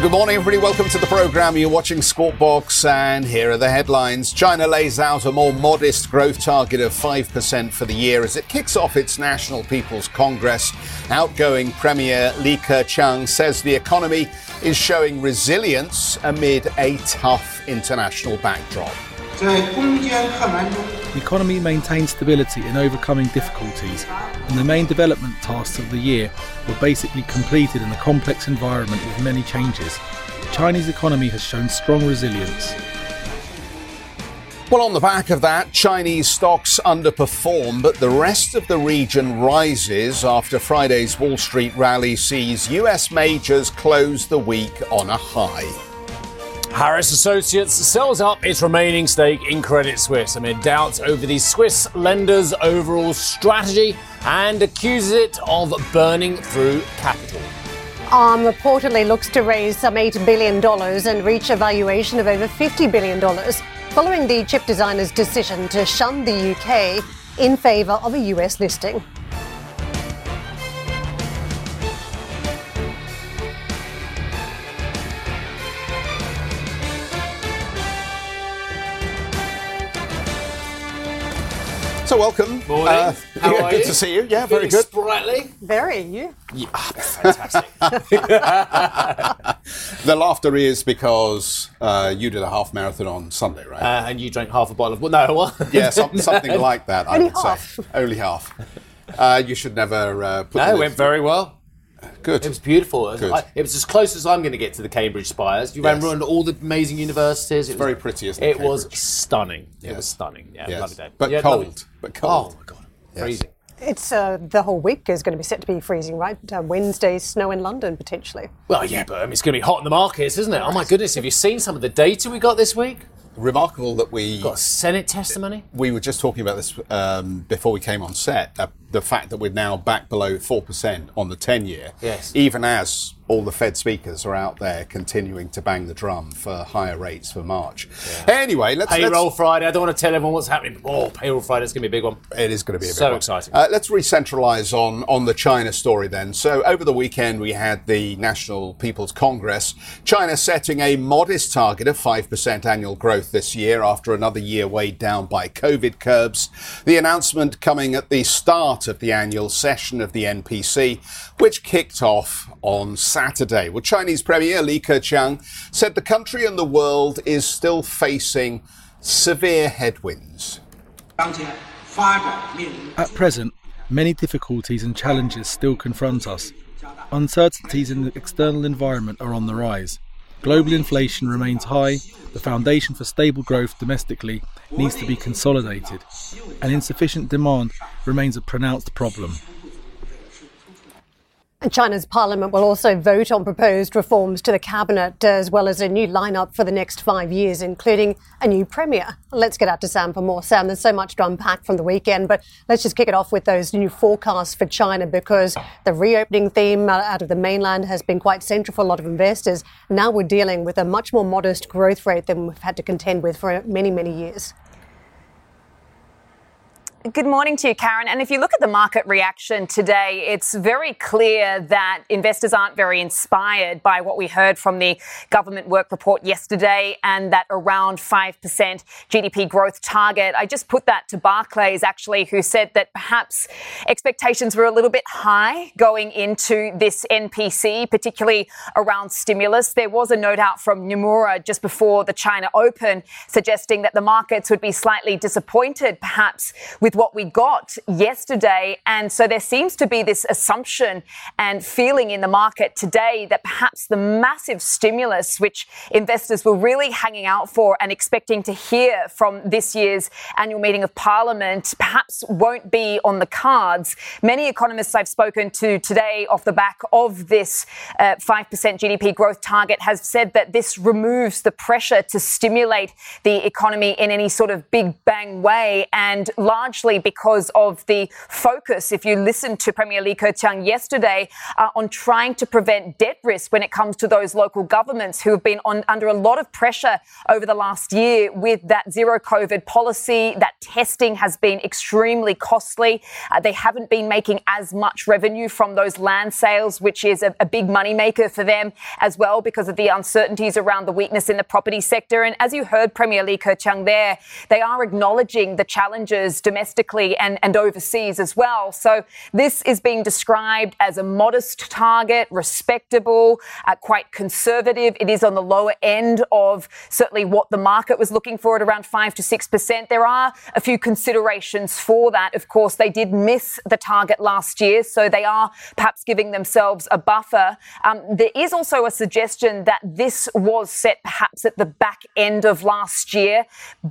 Good morning, everybody. Welcome to the program. You're watching Squawk Box, and here are the headlines. China lays out a more modest growth target of 5% for the year as it kicks off its National People's Congress. Outgoing Premier Li Keqiang says the economy is showing resilience amid a tough international backdrop. The economy maintained stability in overcoming difficulties, and the main development tasks of the year were basically completed in a complex environment with many changes. The Chinese economy has shown strong resilience. Well, on the back of that, Chinese stocks underperform, but the rest of the region rises after Friday's Wall Street rally sees US majors close the week on a high. Harris Associates sells up its remaining stake in Credit Suisse amid doubts over the Swiss lender's overall strategy and accuses it of burning through capital. ARM reportedly looks to raise some $8 billion and reach a valuation of over $50 billion following the chip designer's decision to shun the UK in favour of a US listing. So, welcome. Morning. Uh, How yeah, are good you? to see you. Yeah, Feeling very good. Sprightly. Very, you. Yeah, ah, fantastic. The laughter is because uh, you did a half marathon on Sunday, right? uh, and you drank half a bottle of well, no, what? yeah, some, something like that. I Only would half. say only half. Uh, you should never uh, put. No, the it went very well. Good. It was beautiful. It was, Good. I- it was as close as I'm going to get to the Cambridge Spires. You ran around all the amazing universities. It was very pretty, isn't it, It was Cambridge? stunning. It was stunning. Yeah, Yes. lovely day. But Yeah, cold. lovely. But cold. Oh my god, Yes. freezing. It's uh, the whole week is going to be set to be freezing, right? Uh, Wednesday, snow in London potentially. Well, yeah, but um, it's going to be hot in the markets, isn't it? Oh my goodness, have you seen some of the data we got this week? Remarkable that we Got Senate testimony. we were just talking about this um, before we came on set. Uh, the fact that we're now back below four percent on the ten-year, Yes. even as all the Fed speakers are out there continuing to bang the drum for higher rates for March. Anyway, let's Payroll let's, Friday. I don't want to tell everyone what's happening. Oh, payroll Friday is going to be a big one. It is going to be a big So one. exciting. Uh, let's re-centralise on on the China story then. So over the weekend we had the National People's Congress. China setting a modest target of five percent annual growth this year after another year weighed down by COVID curbs. The announcement coming at the start part of the annual session of the NPC, which kicked off on Saturday. Well, Chinese Premier Li Keqiang said the country and the world is still facing severe headwinds. At present, many difficulties and challenges still confront us. Uncertainties in the external environment are on the rise. Global inflation remains high, the foundation for stable growth domestically needs to be consolidated, and insufficient demand remains a pronounced problem. And China's parliament will also vote on proposed reforms to the cabinet, as well as a new lineup for the next five years, including a new premier. Let's get out to Sam for more. Sam, there's so much to unpack from the weekend, but let's just kick it off with those new forecasts for China because the reopening theme uh, out of the mainland has been quite central for a lot of investors. Now we're dealing with a much more modest growth rate than we've had to contend with for many, many years. Good morning to you, Karen. And if you look at the market reaction today, it's very clear that investors aren't very inspired by what we heard from the government work report yesterday and that around 5% GDP growth target. I just put that to Barclays, actually, who said that perhaps expectations were a little bit high going into this NPC, particularly around stimulus. There was a note out from Nomura just before the China Open suggesting that the markets would be slightly disappointed, perhaps, with what we got yesterday. And so there seems to be this assumption and feeling in the market today that perhaps the massive stimulus, which investors were really hanging out for and expecting to hear from this year's annual meeting of Parliament, perhaps won't be on the cards. Many economists I've spoken to today, off the back of this uh, 5% GDP growth target, have said that this removes the pressure to stimulate the economy in any sort of big bang way and because of the focus, if you listen to Premier Li Keqiang yesterday, uh, on trying to prevent debt risk when it comes to those local governments who have been on, under a lot of pressure over the last year with that zero COVID policy. That testing has been extremely costly. Uh, they haven't been making as much revenue from those land sales, which is a, a big moneymaker for them as well because of the uncertainties around the weakness in the property sector. And as you heard Premier Li Keqiang there, they are acknowledging the challenges domestically and, and overseas as well. So this is being described as a modest target, respectable, uh, quite conservative. It is on the lower end of certainly what the market was looking for at around 5 to 6%. There are a few considerations for that. Of course, they did miss the target last year, so they are perhaps giving themselves a buffer. Um, there is also a suggestion that this was set perhaps at the back end of last year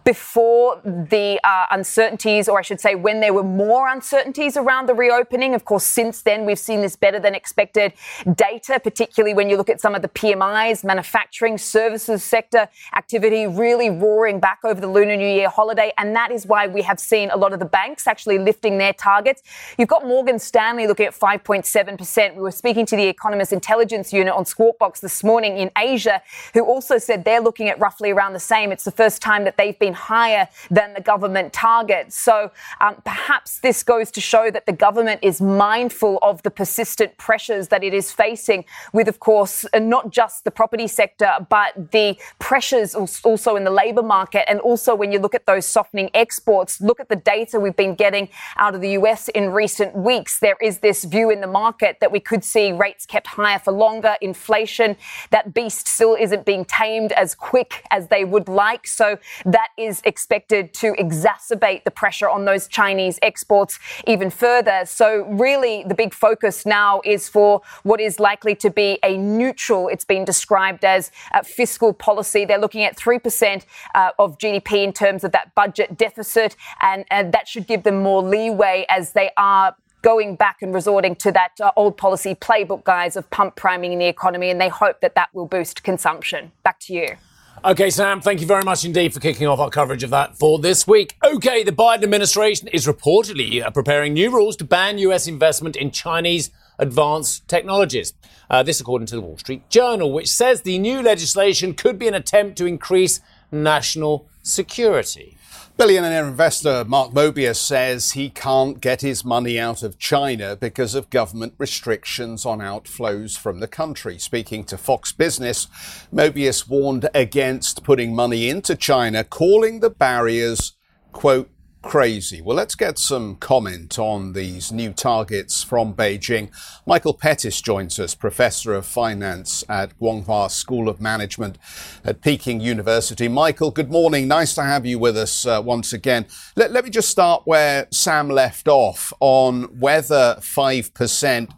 before the uh, uncertainties, or I should say, when there were more uncertainties around the reopening. Of course, since then, we've seen this better than expected data, particularly when you look at some of the PMIs, manufacturing, services sector activity really roaring back over the Lunar New Year holiday. And that is why we have seen a lot of the banks actually lifting their targets. You've got Morgan Stanley looking at 5.7%. We were speaking to the Economist Intelligence Unit on Squawk Box this morning in Asia, who also said they're looking at roughly around the same. It's the first time that they've been higher than the government target. So um, perhaps this goes to show that the government is mindful of the persistent pressures that it is facing with, of course, not just the property sector, but the pressures also in the labour market. And also when you look at those softening exports, look at the data we've been getting out of the US in recent weeks. There is this view in the market that we could see rates kept higher for longer, inflation, that beast still isn't being tamed as quick as they would like. So that is expected to exacerbate the pressure on those Chinese exports even further. So really the big focus now is for what is likely to be a neutral, it's been described as fiscal policy. They're looking at 3% uh, of GDP in terms of that budget deficit, and, and that should give them more leeway as they are going back and resorting to that uh, old policy playbook, guys, of pump priming in the economy, and they hope that that will boost consumption. Back to you. Okay, Sam, thank you very much indeed for kicking off our coverage of that for this week. Okay, the Biden administration is reportedly uh, preparing new rules to ban US investment in Chinese advanced technologies. Uh, this, according to the Wall Street Journal, which says the new legislation could be an attempt to increase national security. Billionaire investor Mark Mobius says he can't get his money out of China because of government restrictions on outflows from the country. Speaking to Fox Business, Mobius warned against putting money into China, calling the barriers, quote, crazy. Well, let's get some comment on these new targets from Beijing. Michael Pettis joins us, Professor of Finance at Guanghua School of Management at Peking University. Michael, good morning. Nice to have you with us uh, once again. Let, let me just start where Sam left off on whether 5%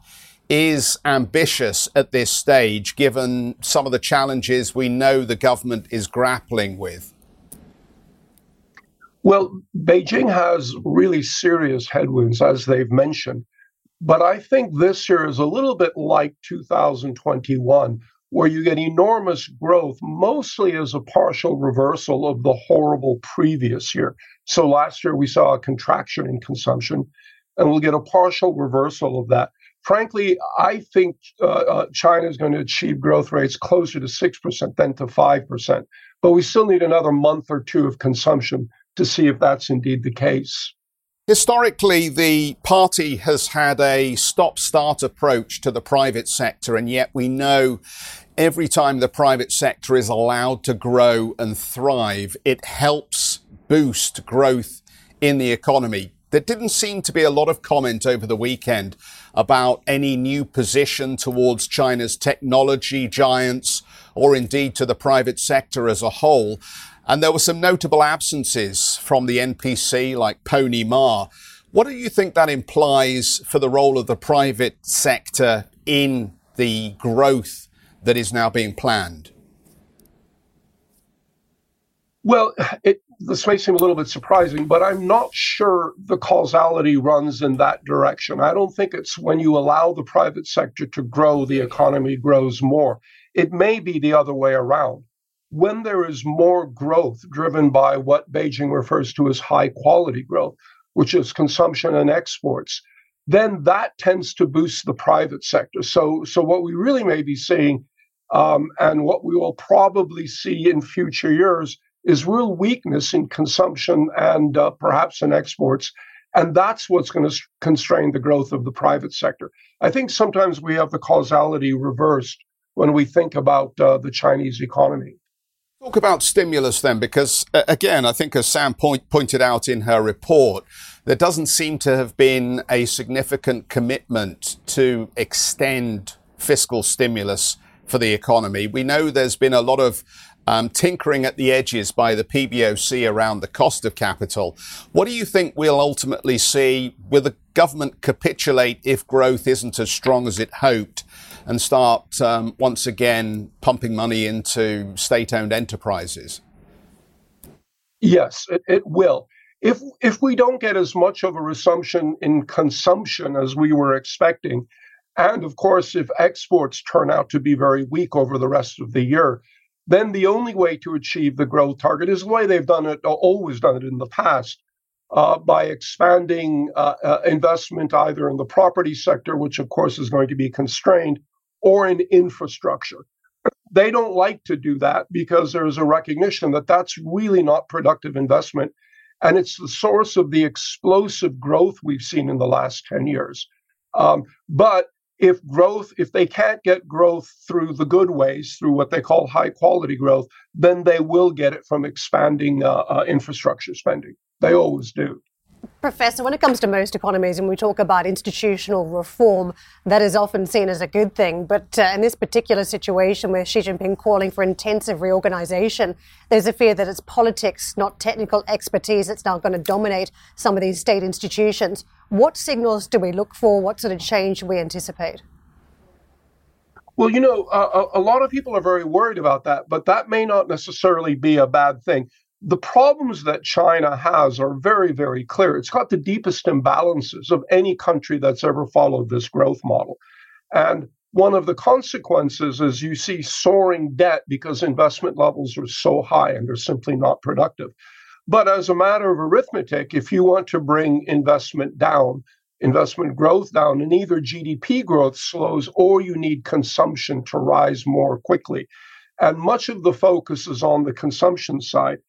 is ambitious at this stage, given some of the challenges we know the government is grappling with. Well, Beijing has really serious headwinds, as they've mentioned. But I think this year is a little bit like 2021, where you get enormous growth, mostly as a partial reversal of the horrible previous year. So last year we saw a contraction in consumption, and we'll get a partial reversal of that. Frankly, I think uh, uh, China is going to achieve growth rates closer to 6% than to 5%. But we still need another month or two of consumption to see if that's indeed the case. Historically, the party has had a stop start approach to the private sector, and yet we know every time the private sector is allowed to grow and thrive, it helps boost growth in the economy. There didn't seem to be a lot of comment over the weekend about any new position towards China's technology giants or indeed to the private sector as a whole. And there were some notable absences from the NPC, like Pony Ma. What do you think that implies for the role of the private sector in the growth that is now being planned? Well, it, this may seem a little bit surprising, but I'm not sure the causality runs in that direction. I don't think it's when you allow the private sector to grow, the economy grows more. It may be the other way around when there is more growth driven by what Beijing refers to as high quality growth, which is consumption and exports, then that tends to boost the private sector. So, so what we really may be seeing, um, and what we will probably see in future years, is real weakness in consumption and uh, perhaps in exports. And that's what's going to constrain the growth of the private sector. I think sometimes we have the causality reversed when we think about uh, the Chinese economy. Talk about stimulus then, because uh, again, I think as Sam point, pointed out in her report, there doesn't seem to have been a significant commitment to extend fiscal stimulus for the economy. We know there's been a lot of um, tinkering at the edges by the PBOC around the cost of capital. What do you think we'll ultimately see? Will the government capitulate if growth isn't as strong as it hoped and start um, once again pumping money into state owned enterprises? Yes, it, it will. If, if we don't get as much of a resumption in consumption as we were expecting, and of course, if exports turn out to be very weak over the rest of the year, then the only way to achieve the growth target is the way they've done it, always done it in the past, uh, by expanding uh, uh, investment either in the property sector, which of course is going to be constrained, or in infrastructure. They don't like to do that because there's a recognition that that's really not productive investment. And it's the source of the explosive growth we've seen in the last 10 years. Um, but if growth, if they can't get growth through the good ways, through what they call high quality growth, then they will get it from expanding uh, uh, infrastructure spending. They always do. Professor, when it comes to most economies and we talk about institutional reform, that is often seen as a good thing. But uh, in this particular situation where Xi Jinping calling for intensive reorganization, there's a fear that it's politics, not technical expertise, that's now going to dominate some of these state institutions. What signals do we look for? What sort of change should we anticipate? Well, you know, uh, a lot of people are very worried about that, but that may not necessarily be a bad thing the problems that China has are very, very clear. It's got the deepest imbalances of any country that's ever followed this growth model. And one of the consequences is you see soaring debt because investment levels are so high and they're simply not productive. But as a matter of arithmetic, if you want to bring investment down, investment growth down, and either GDP growth slows or you need consumption to rise more quickly. And much of the focus is on the consumption side.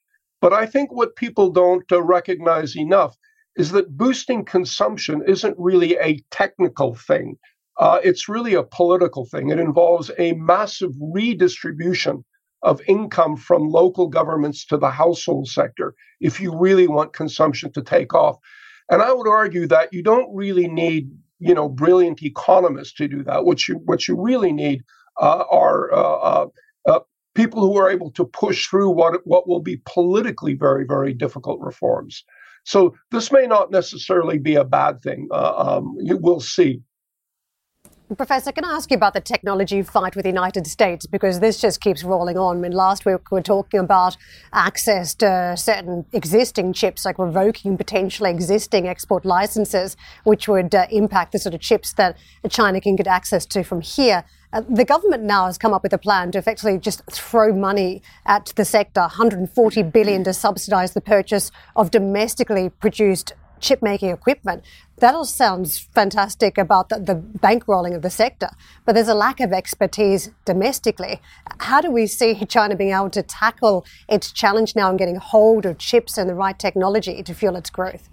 But I think what people don't uh, recognize enough is that boosting consumption isn't really a technical thing. Uh, it's really a political thing. It involves a massive redistribution of income from local governments to the household sector if you really want consumption to take off. And I would argue that you don't really need, you know, brilliant economists to do that. What you what you really need uh, are uh, uh, uh people who are able to push through what what will be politically very very difficult reforms. So this may not necessarily be a bad thing. Uh, um, will see. Professor, can I ask you about the technology fight with the United States? Because this just keeps rolling on. I mean, last week we were talking about access to certain existing chips, like revoking potentially existing export licenses, which would uh, impact the sort of chips that China can get access to from here. Uh, the government now has come up with a plan to effectively just throw money at the sector, 140 billion to subsidise the purchase of domestically produced chip making equipment. That all sounds fantastic about the, the bankrolling of the sector, but there's a lack of expertise domestically. How do we see China being able to tackle its challenge now in getting hold of chips and the right technology to fuel its growth?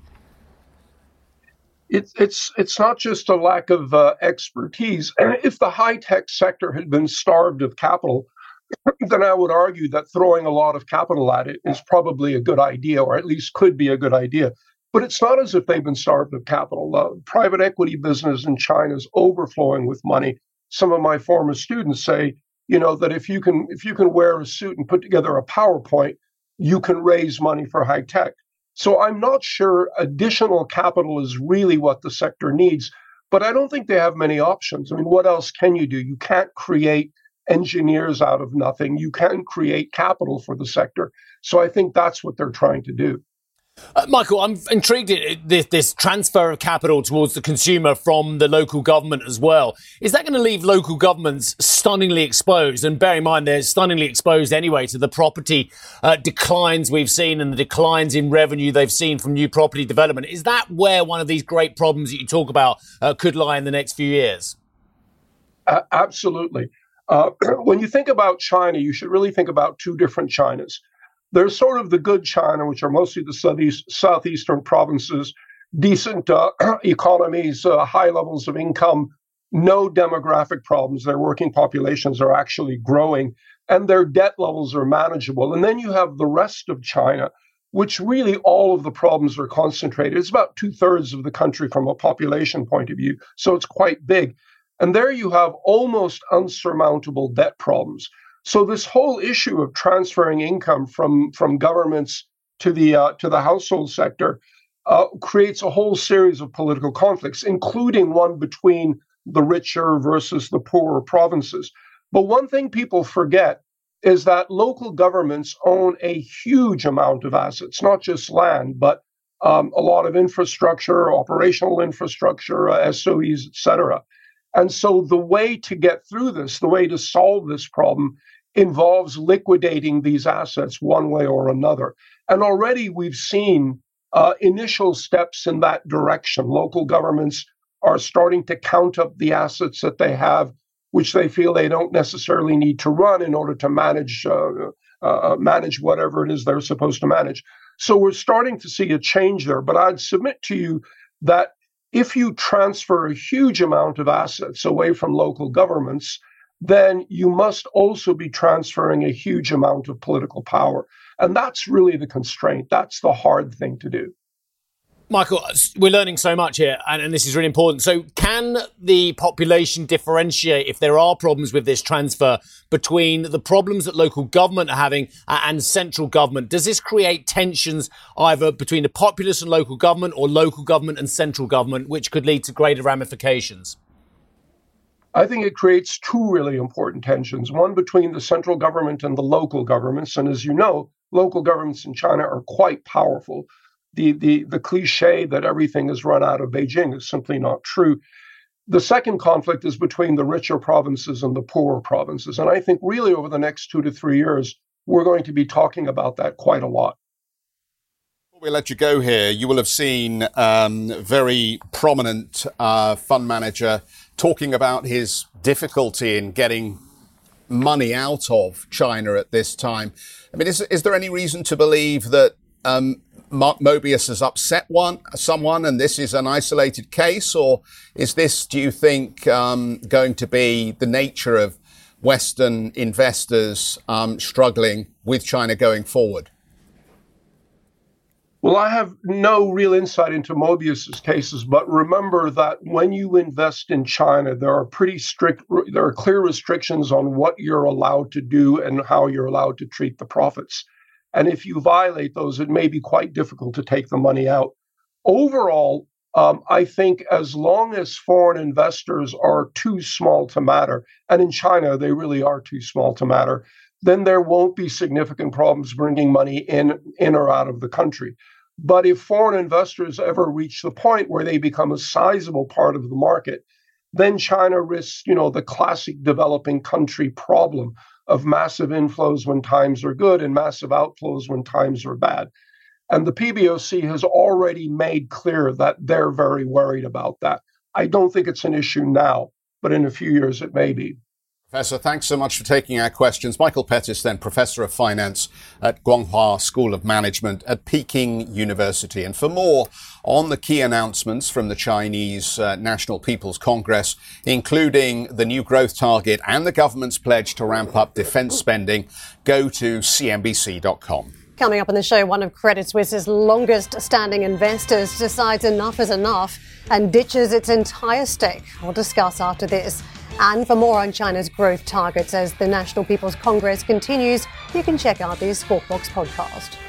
It's it's it's not just a lack of uh, expertise. If the high tech sector had been starved of capital, then I would argue that throwing a lot of capital at it is probably a good idea, or at least could be a good idea. But it's not as if they've been starved of capital. The private equity business in China is overflowing with money. Some of my former students say, you know, that if you can if you can wear a suit and put together a PowerPoint, you can raise money for high tech. So I'm not sure additional capital is really what the sector needs, but I don't think they have many options. I mean, what else can you do? You can't create engineers out of nothing. You can create capital for the sector. So I think that's what they're trying to do. Uh, Michael, I'm intrigued at this, this, transfer of capital towards the consumer from the local government as well. Is that going to leave local governments stunningly exposed? And bear in mind, they're stunningly exposed anyway to the property uh, declines we've seen and the declines in revenue they've seen from new property development. Is that where one of these great problems that you talk about uh, could lie in the next few years? absolutely. Uh, when you think about China, you should really think about two different Chinas. There's sort of the good China, which are mostly the southeast, southeastern provinces, decent uh, economies, uh, high levels of income, no demographic problems. Their working populations are actually growing, and their debt levels are manageable. And then you have the rest of China, which really all of the problems are concentrated. It's about two thirds of the country from a population point of view, so it's quite big. And there you have almost unsurmountable debt problems. So this whole issue of transferring income from from governments to the uh, to the household sector uh, creates a whole series of political conflicts, including one between the richer versus the poorer provinces. But one thing people forget is that local governments own a huge amount of assets, not just land, but um, a lot of infrastructure, operational infrastructure, uh, SOEs, etc. And so the way to get through this, the way to solve this problem involves liquidating these assets one way or another. And already we've seen uh, initial steps in that direction. Local governments are starting to count up the assets that they have, which they feel they don't necessarily need to run in order to manage uh, uh, manage whatever it is they're supposed to manage. So we're starting to see a change there. But I'd submit to you that if you transfer a huge amount of assets away from local governments, then you must also be transferring a huge amount of political power. And that's really the constraint. That's the hard thing to do. Michael, we're learning so much here, and, and, this is really important. So, can the population differentiate if there are problems with this transfer between the problems that local government are having and central government? Does this create tensions either between the populace and local government or local government and central government, which could lead to greater ramifications? I think it creates two really important tensions one between the central government and the local governments. And as you know, local governments in China are quite powerful. The, the, the cliche that everything is run out of Beijing is simply not true. The second conflict is between the richer provinces and the poorer provinces. And I think really over the next two to three years, we're going to be talking about that quite a lot. We let you go here, you will have seen um, very prominent uh, fund manager talking about his difficulty in getting money out of China at this time. I mean, is, is there any reason to believe that um, Mark Mobius has upset one someone, and this is an isolated case, or is this, do you think, um, going to be the nature of Western investors um, struggling with China going forward? Well, I have no real insight into Mobius's cases, but remember that when you invest in China, there are pretty strict, there are clear restrictions on what you're allowed to do and how you're allowed to treat the profits. And if you violate those, it may be quite difficult to take the money out. Overall, um, I think as long as foreign investors are too small to matter, and in China they really are too small to matter, then there won't be significant problems bringing money in, in or out of the country. But if foreign investors ever reach the point where they become a sizable part of the market, then China risks, you know, the classic developing country problem of massive inflows when times are good and massive outflows when times are bad. And the PBOC has already made clear that they're very worried about that. I don't think it's an issue now, but in a few years it may be. Professor, thanks so much for taking our questions. Michael Pettis, then Professor of Finance at Guanghua School of Management at Peking University. And for more on the key announcements from the Chinese uh, National People's Congress, including the new growth target and the government's pledge to ramp up defense spending, go to cnbc.com. Coming up on the show, one of Credit Suisse's longest standing investors decides enough is enough and ditches its entire stake. We'll discuss after this. And for more on China's growth targets as the National People's Congress continues, you can check out the Squawk Box podcast.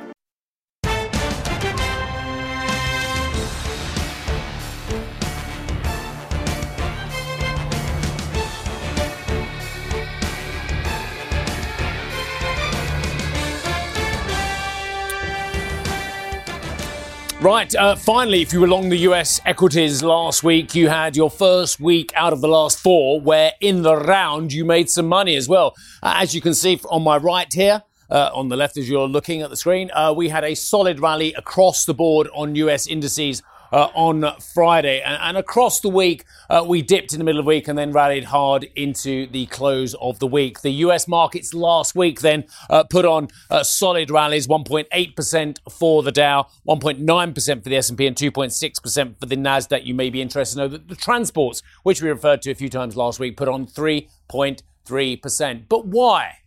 Right, uh, finally, if you were long the US equities last week, you had your first week out of the last four where in the round you made some money as well. Uh, as you can see on my right here, uh, on the left as you're looking at the screen, uh, we had a solid rally across the board on US indices uh, on Friday. And, and, across the week, uh, we dipped in the middle of the week and then rallied hard into the close of the week. The US markets last week then uh, put on uh, solid rallies 1.8% for the Dow, 1.9% for the S&P, and 2.6% for the Nasdaq. You may be interested to know that the transports, which we referred to a few times last week, put on 3.3%. But why?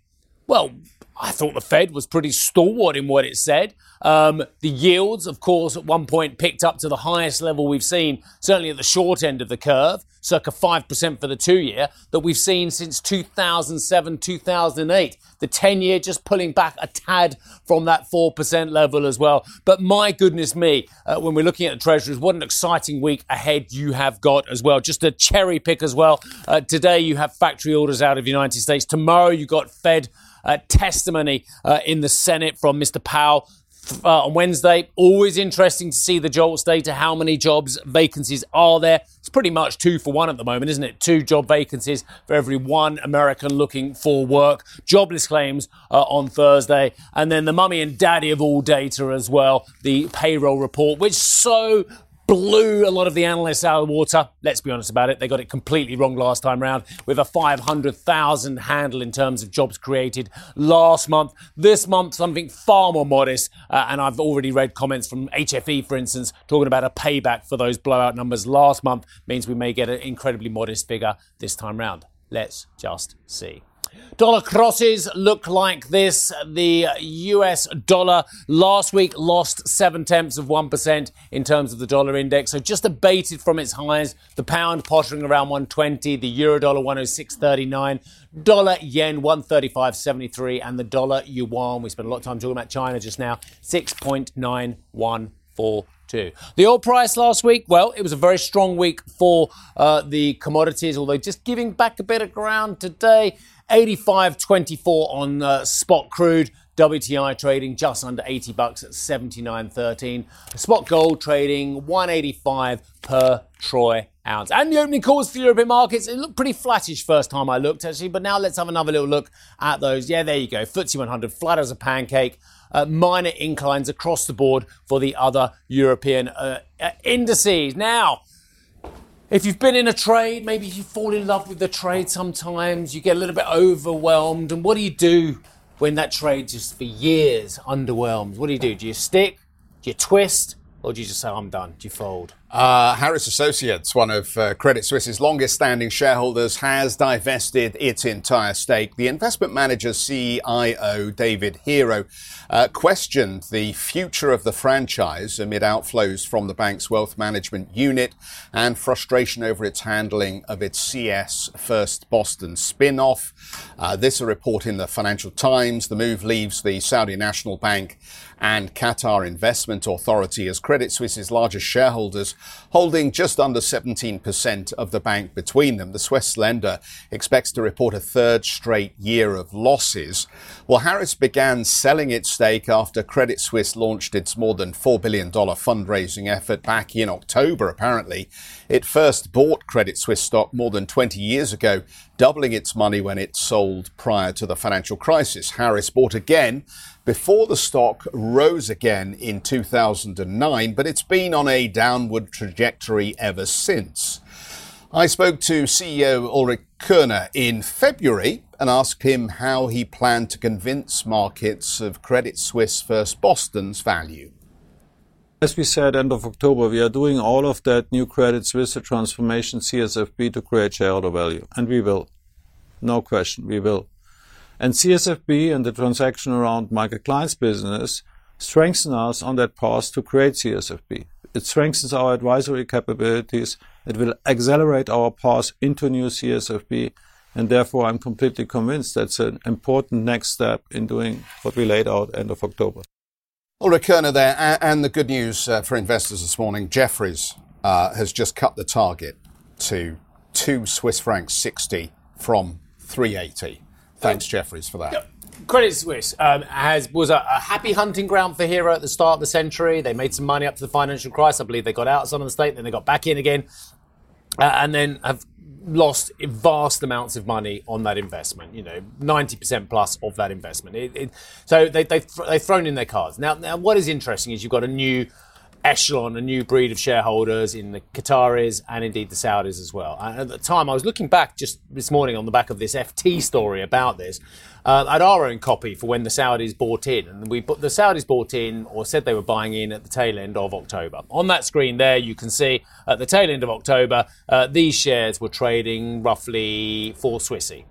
Well, I thought the Fed was pretty stalwart in what it said. Um, the yields, of course, at one point picked up to the highest level we've seen, certainly at the short end of the curve, circa 5% for the two year, that we've seen since 2007, 2008. The 10 year just pulling back a tad from that 4% level as well. But my goodness me, uh, when we're looking at the treasuries, what an exciting week ahead you have got as well. Just a cherry pick as well. Uh, today you have factory orders out of the United States. Tomorrow you got Fed uh, testimony uh, in the Senate from Mr. Powell. Uh, on Wednesday, always interesting to see the JOLTS data. How many jobs vacancies are there? It's pretty much two for one at the moment, isn't it? Two job vacancies for every one American looking for work. Jobless claims uh, on Thursday, and then the mummy and daddy of all data as well, the payroll report, which so blew a lot of the analysts out of the water. Let's be honest about it. They got it completely wrong last time round with a 500,000 handle in terms of jobs created last month. This month, something far more modest. Uh, and I've already read comments from HFE, for instance, talking about a payback for those blowout numbers last month means we may get an incredibly modest figure this time round. Let's just see. Dollar crosses look like this. The US dollar last week lost seven tenths of 1% in terms of the dollar index, so just abated from its highs. The pound pottering around 120, the euro dollar 106.39, dollar yen 135.73, and the dollar yuan, we spent a lot of time talking about China just now, 6.914. The oil price last week, well, it was a very strong week for uh, the commodities, although just giving back a bit of ground today. 85.24 on uh, spot crude. WTI trading just under 80 bucks at 79.13. Spot gold trading 185 per troy ounce. And the opening calls for the European markets, it looked pretty flattish first time I looked actually, but now let's have another little look at those. Yeah, there you go. FTSE 100 flat as a pancake. Uh, minor inclines across the board for the other European uh, uh, indices. Now, if you've been in a trade, maybe you fall in love with the trade sometimes, you get a little bit overwhelmed. And what do you do when that trade just for years underwhelms? What do you do? Do you stick? Do you twist? Or do you just say, I'm done? Do you fold? Uh, Harris Associates, one of uh, Credit Suisse's longest standing shareholders, has divested its entire stake. The investment manager's CIO, David Herro, uh, questioned the future of the franchise amid outflows from the bank's wealth management unit and frustration over its handling of its CS First Boston spin off. Uh, this a report in the Financial Times. The move leaves the Saudi National Bank and Qatar Investment Authority as Credit Suisse's largest shareholders holding just under 17% of the bank between them. The Swiss lender expects to report a third straight year of losses. Well, Harris began selling its stake after Credit Suisse launched its more than $4 billion fundraising effort back in October, apparently. It first bought Credit Suisse stock more than 20 years ago, doubling its money when it sold prior to the financial crisis. Harris bought again before the stock rose again in 2009, but it's been on a downward trajectory ever since. I spoke to CEO Ulrich Körner in February and asked him how he planned to convince markets of Credit Suisse First Boston's value. As we said end of October, we are doing all of that new Credit Suisse transformation CSFB to create shareholder value, and we will. No question, we will. And CSFB and the transaction around Michael Klein's business strengthen us on that path to create CSFB. It strengthens our advisory capabilities. It will accelerate our path into new CSFB. And therefore, I'm completely convinced that's an important next step in doing what we laid out end of October. Ulrich Körner there. And the good news uh, for investors this morning Jefferies uh, has just cut the target to 2 Swiss francs 60 from 380. Thanks, Jefferies, for that. Credit Suisse um, has was a, a, happy hunting ground for Herro at the start of the century. They made some money up to the financial crisis. I believe they got out of some of the state, then they got back in again, uh, and then have lost vast amounts of money on that investment. You know, ninety percent plus of that investment. It, it, so they, they they've thrown in their cards. Now, now, what is interesting is you've got a new echelon, a new breed of shareholders in the Qataris and indeed the Saudis as well. And at the time, I was looking back just this morning on the back of this FT story about this uh, at our own copy for when the Saudis bought in, and we the Saudis bought in or said they were buying in at the tail end of October. On that screen there, you can see at the tail end of October, uh, these shares were trading roughly four Swissy.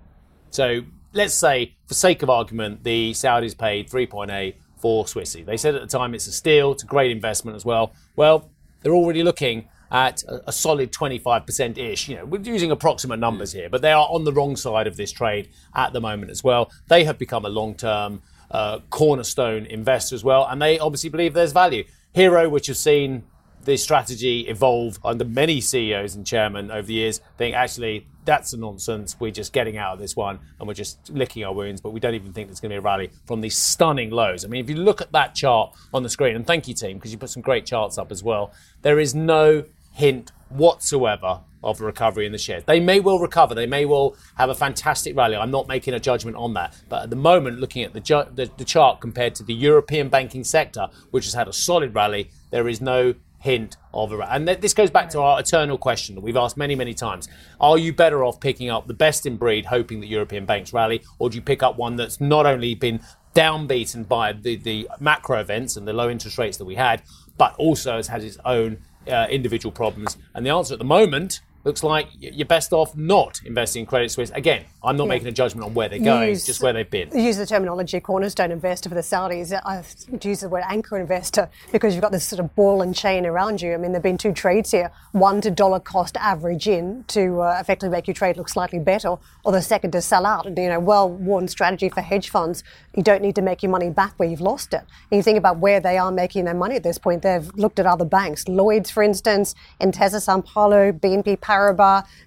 So let's say, for sake of argument, the Saudis paid 3.8 for Swissy. They said at the time it's a steal, it's a great investment as well. Well, they're already looking at a, solid 25% ish. You know, we're using approximate numbers here, but they are on the wrong side of this trade at the moment as well. They have become a long term uh, cornerstone investor as well, and they obviously believe there's value. Herro, which has seen the strategy evolve under many CEOs and chairmen over the years, think actually that's a nonsense. We're just getting out of this one and we're just licking our wounds, but we don't even think there's going to be a rally from these stunning lows. I mean, if you look at that chart on the screen, and thank you, team, because you put some great charts up as well, there is no hint whatsoever of a recovery in the shares. They may well recover. They may well have a fantastic rally. I'm not making a judgment on that. But at the moment, looking at the, ju- the, the chart compared to the European banking sector, which has had a solid rally, there is no hint of a and this goes back to our eternal question that we've asked many many times. Are you better off picking up the best in breed hoping that european banks rally or do you pick up one that's not only been downbeaten by the, the macro events and the low interest rates that we had but also has had its own uh, individual problems? And the answer at the moment looks like you're best off not investing in Credit Suisse. Again, I'm not yeah. making a judgment on where they're going, use, just where they've been. Use the terminology cornerstone investor for the Saudis. I use the word anchor investor because you've got this sort of ball and chain around you. I mean, there have been two trades here one to dollar cost average in to uh, effectively make your trade look slightly better, or the second to sell out. You know, well worn strategy for hedge funds. You don't need to make your money back where you've lost it. And you think about where they are making their money at this point. They've looked at other banks, Lloyds, for instance, Intesa Sanpaolo, BNP Paribas,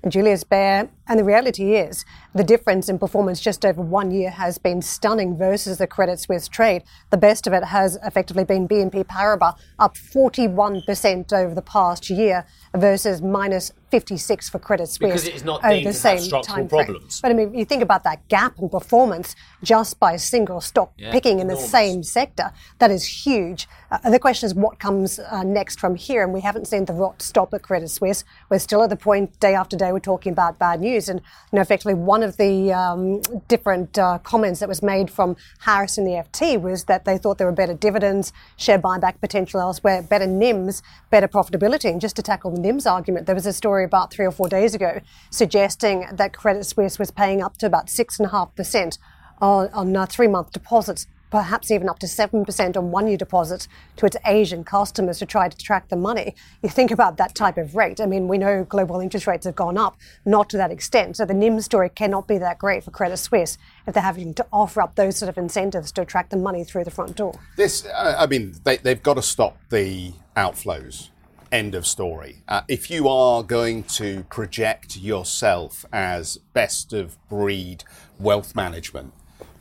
Julius Baer, and the reality is, the difference in performance just over one year has been stunning versus the Credit Suisse trade. The best of it has effectively been BNP Paribas, up 41% over the past year versus minus 56 for Credit Suisse because it is not over the same structural problems. But I mean, you think about that gap in performance just by a single stock yeah, picking in enormous. the same sector. That is huge. Uh, the question is what comes uh, next from here, and we haven't seen the rot stop at Credit Suisse. We're still at the point day after day we're talking about bad news, and you know, effectively one of the um, different uh, comments that was made from Harris in the FT was that they thought there were better dividends, share buyback potential elsewhere, better NIMS, better profitability, and just to tackle the NIMS argument, there was a story about three or four days ago suggesting that Credit Suisse was paying up to about 6.5% on, on uh, three month deposits, perhaps even up to 7% on one year deposits to its Asian customers to try to track the money. You think about that type of rate. I mean, we know global interest rates have gone up, not to that extent. So the NIM story cannot be that great for Credit Suisse if they're having to offer up those sort of incentives to attract the money through the front door. This, I mean, they, they've got to stop the outflows End of story. Uh, if you are going to project yourself as best of breed wealth management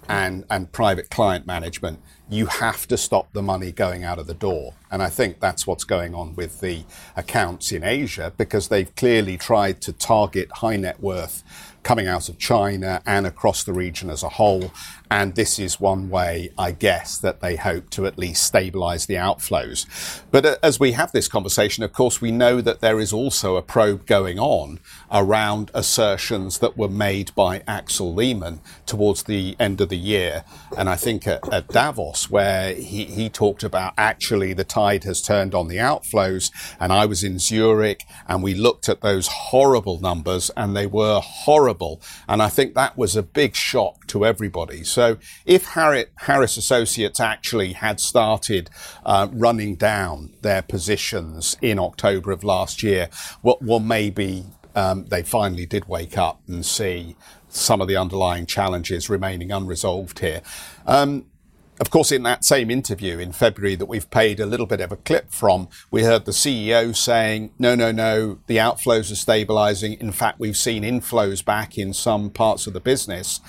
and, and private client management, you have to stop the money going out of the door. And I think that's what's going on with the accounts in Asia because they've clearly tried to target high net worth coming out of China and across the region as a whole. And this is one way, I guess, that they hope to at least stabilize the outflows. But uh, as we have this conversation, of course, we know that there is also a probe going on around assertions that were made by Axel Lehmann towards the end of the year. And I think at, at Davos, Where he, he talked about actually the tide has turned on the outflows. And I was in Zurich and we looked at those horrible numbers and they were horrible. And I think that was a big shock to everybody. So if Harris Associates actually had started uh, running down their positions in October of last year, well, well maybe um, they finally did wake up and see some of the underlying challenges remaining unresolved here. Um, of course, in that same interview in February that we've paid a little bit of a clip from, we heard the CEO saying, no, no, no, the outflows are stabilizing. In fact, we've seen inflows back in some parts of the business.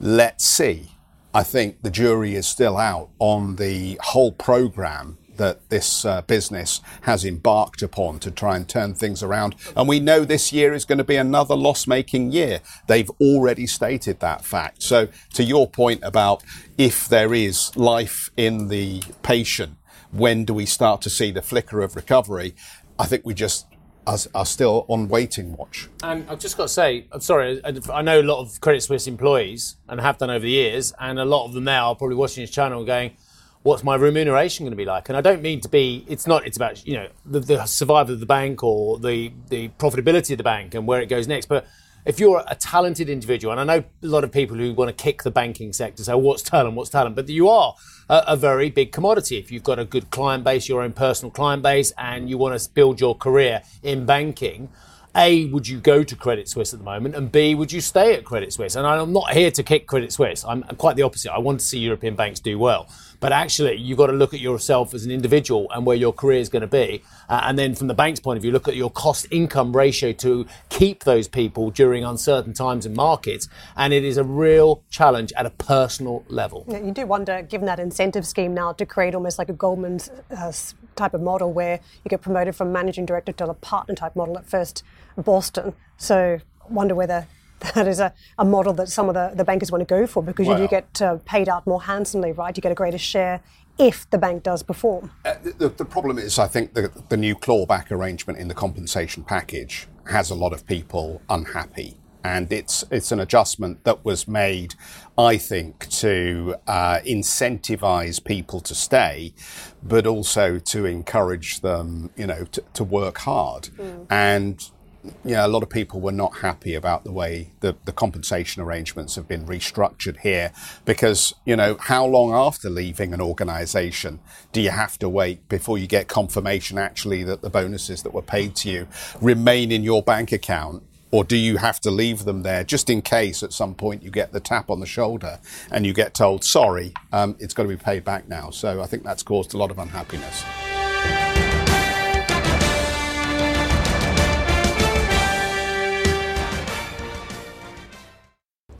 Let's see. I think the jury is still out on the whole program that this uh, business has embarked upon to try and turn things around. And we know this year is going to be another loss making year. They've already stated that fact. So, to your point about if there is life in the patient, when do we start to see the flicker of recovery? I think we just are, still on waiting watch. And I've just got to say, I'm sorry, I know a lot of Credit Suisse employees and have done over the years, and a lot of them now are probably watching this channel going, what's my remuneration going to be like? And I don't mean to be. It's not. It's about you know the, the survival of the bank or the the profitability of the bank and where it goes next. But if you're a talented individual, and I know a lot of people who want to kick the banking sector say, "What's talent? What's talent?" But you are a, a, very big commodity. If you've got a good client base, your own personal client base, and you want to build your career in banking, a, would you go to Credit Suisse at the moment? And B, would you stay at Credit Suisse? And I'm not here to kick Credit Suisse. I'm quite the opposite. I want to see European banks do well. But actually, you've got to look at yourself as an individual and where your career is going to be. Uh, and then from the bank's point of view, look at your cost income ratio to keep those people during uncertain times in markets. And it is a real challenge at a personal level. Yeah, you do wonder, given that incentive scheme now, to create almost like a Goldman uh, type of model where you get promoted from managing director to a partner type model at first Boston. So wonder whether that is a, a model that some of the, the bankers want to go for because well, you do get uh, paid out more handsomely, right? You get a greater share if the bank does perform. Uh, the, the, problem is, I think the, the new clawback arrangement in the compensation package has a lot of people unhappy. And it's it's an adjustment that was made, I think, to uh, incentivize people to stay, but also to encourage them, you know, to, to work hard. Mm. And yeah, a lot of people were not happy about the way the, the compensation arrangements have been restructured here because, you know, how long after leaving an organization do you have to wait before you get confirmation actually that the bonuses that were paid to you remain in your bank account? Or do you have to leave them there just in case at some point you get the tap on the shoulder and you get told, sorry, um, it's got to be paid back now? So I think that's caused a lot of unhappiness.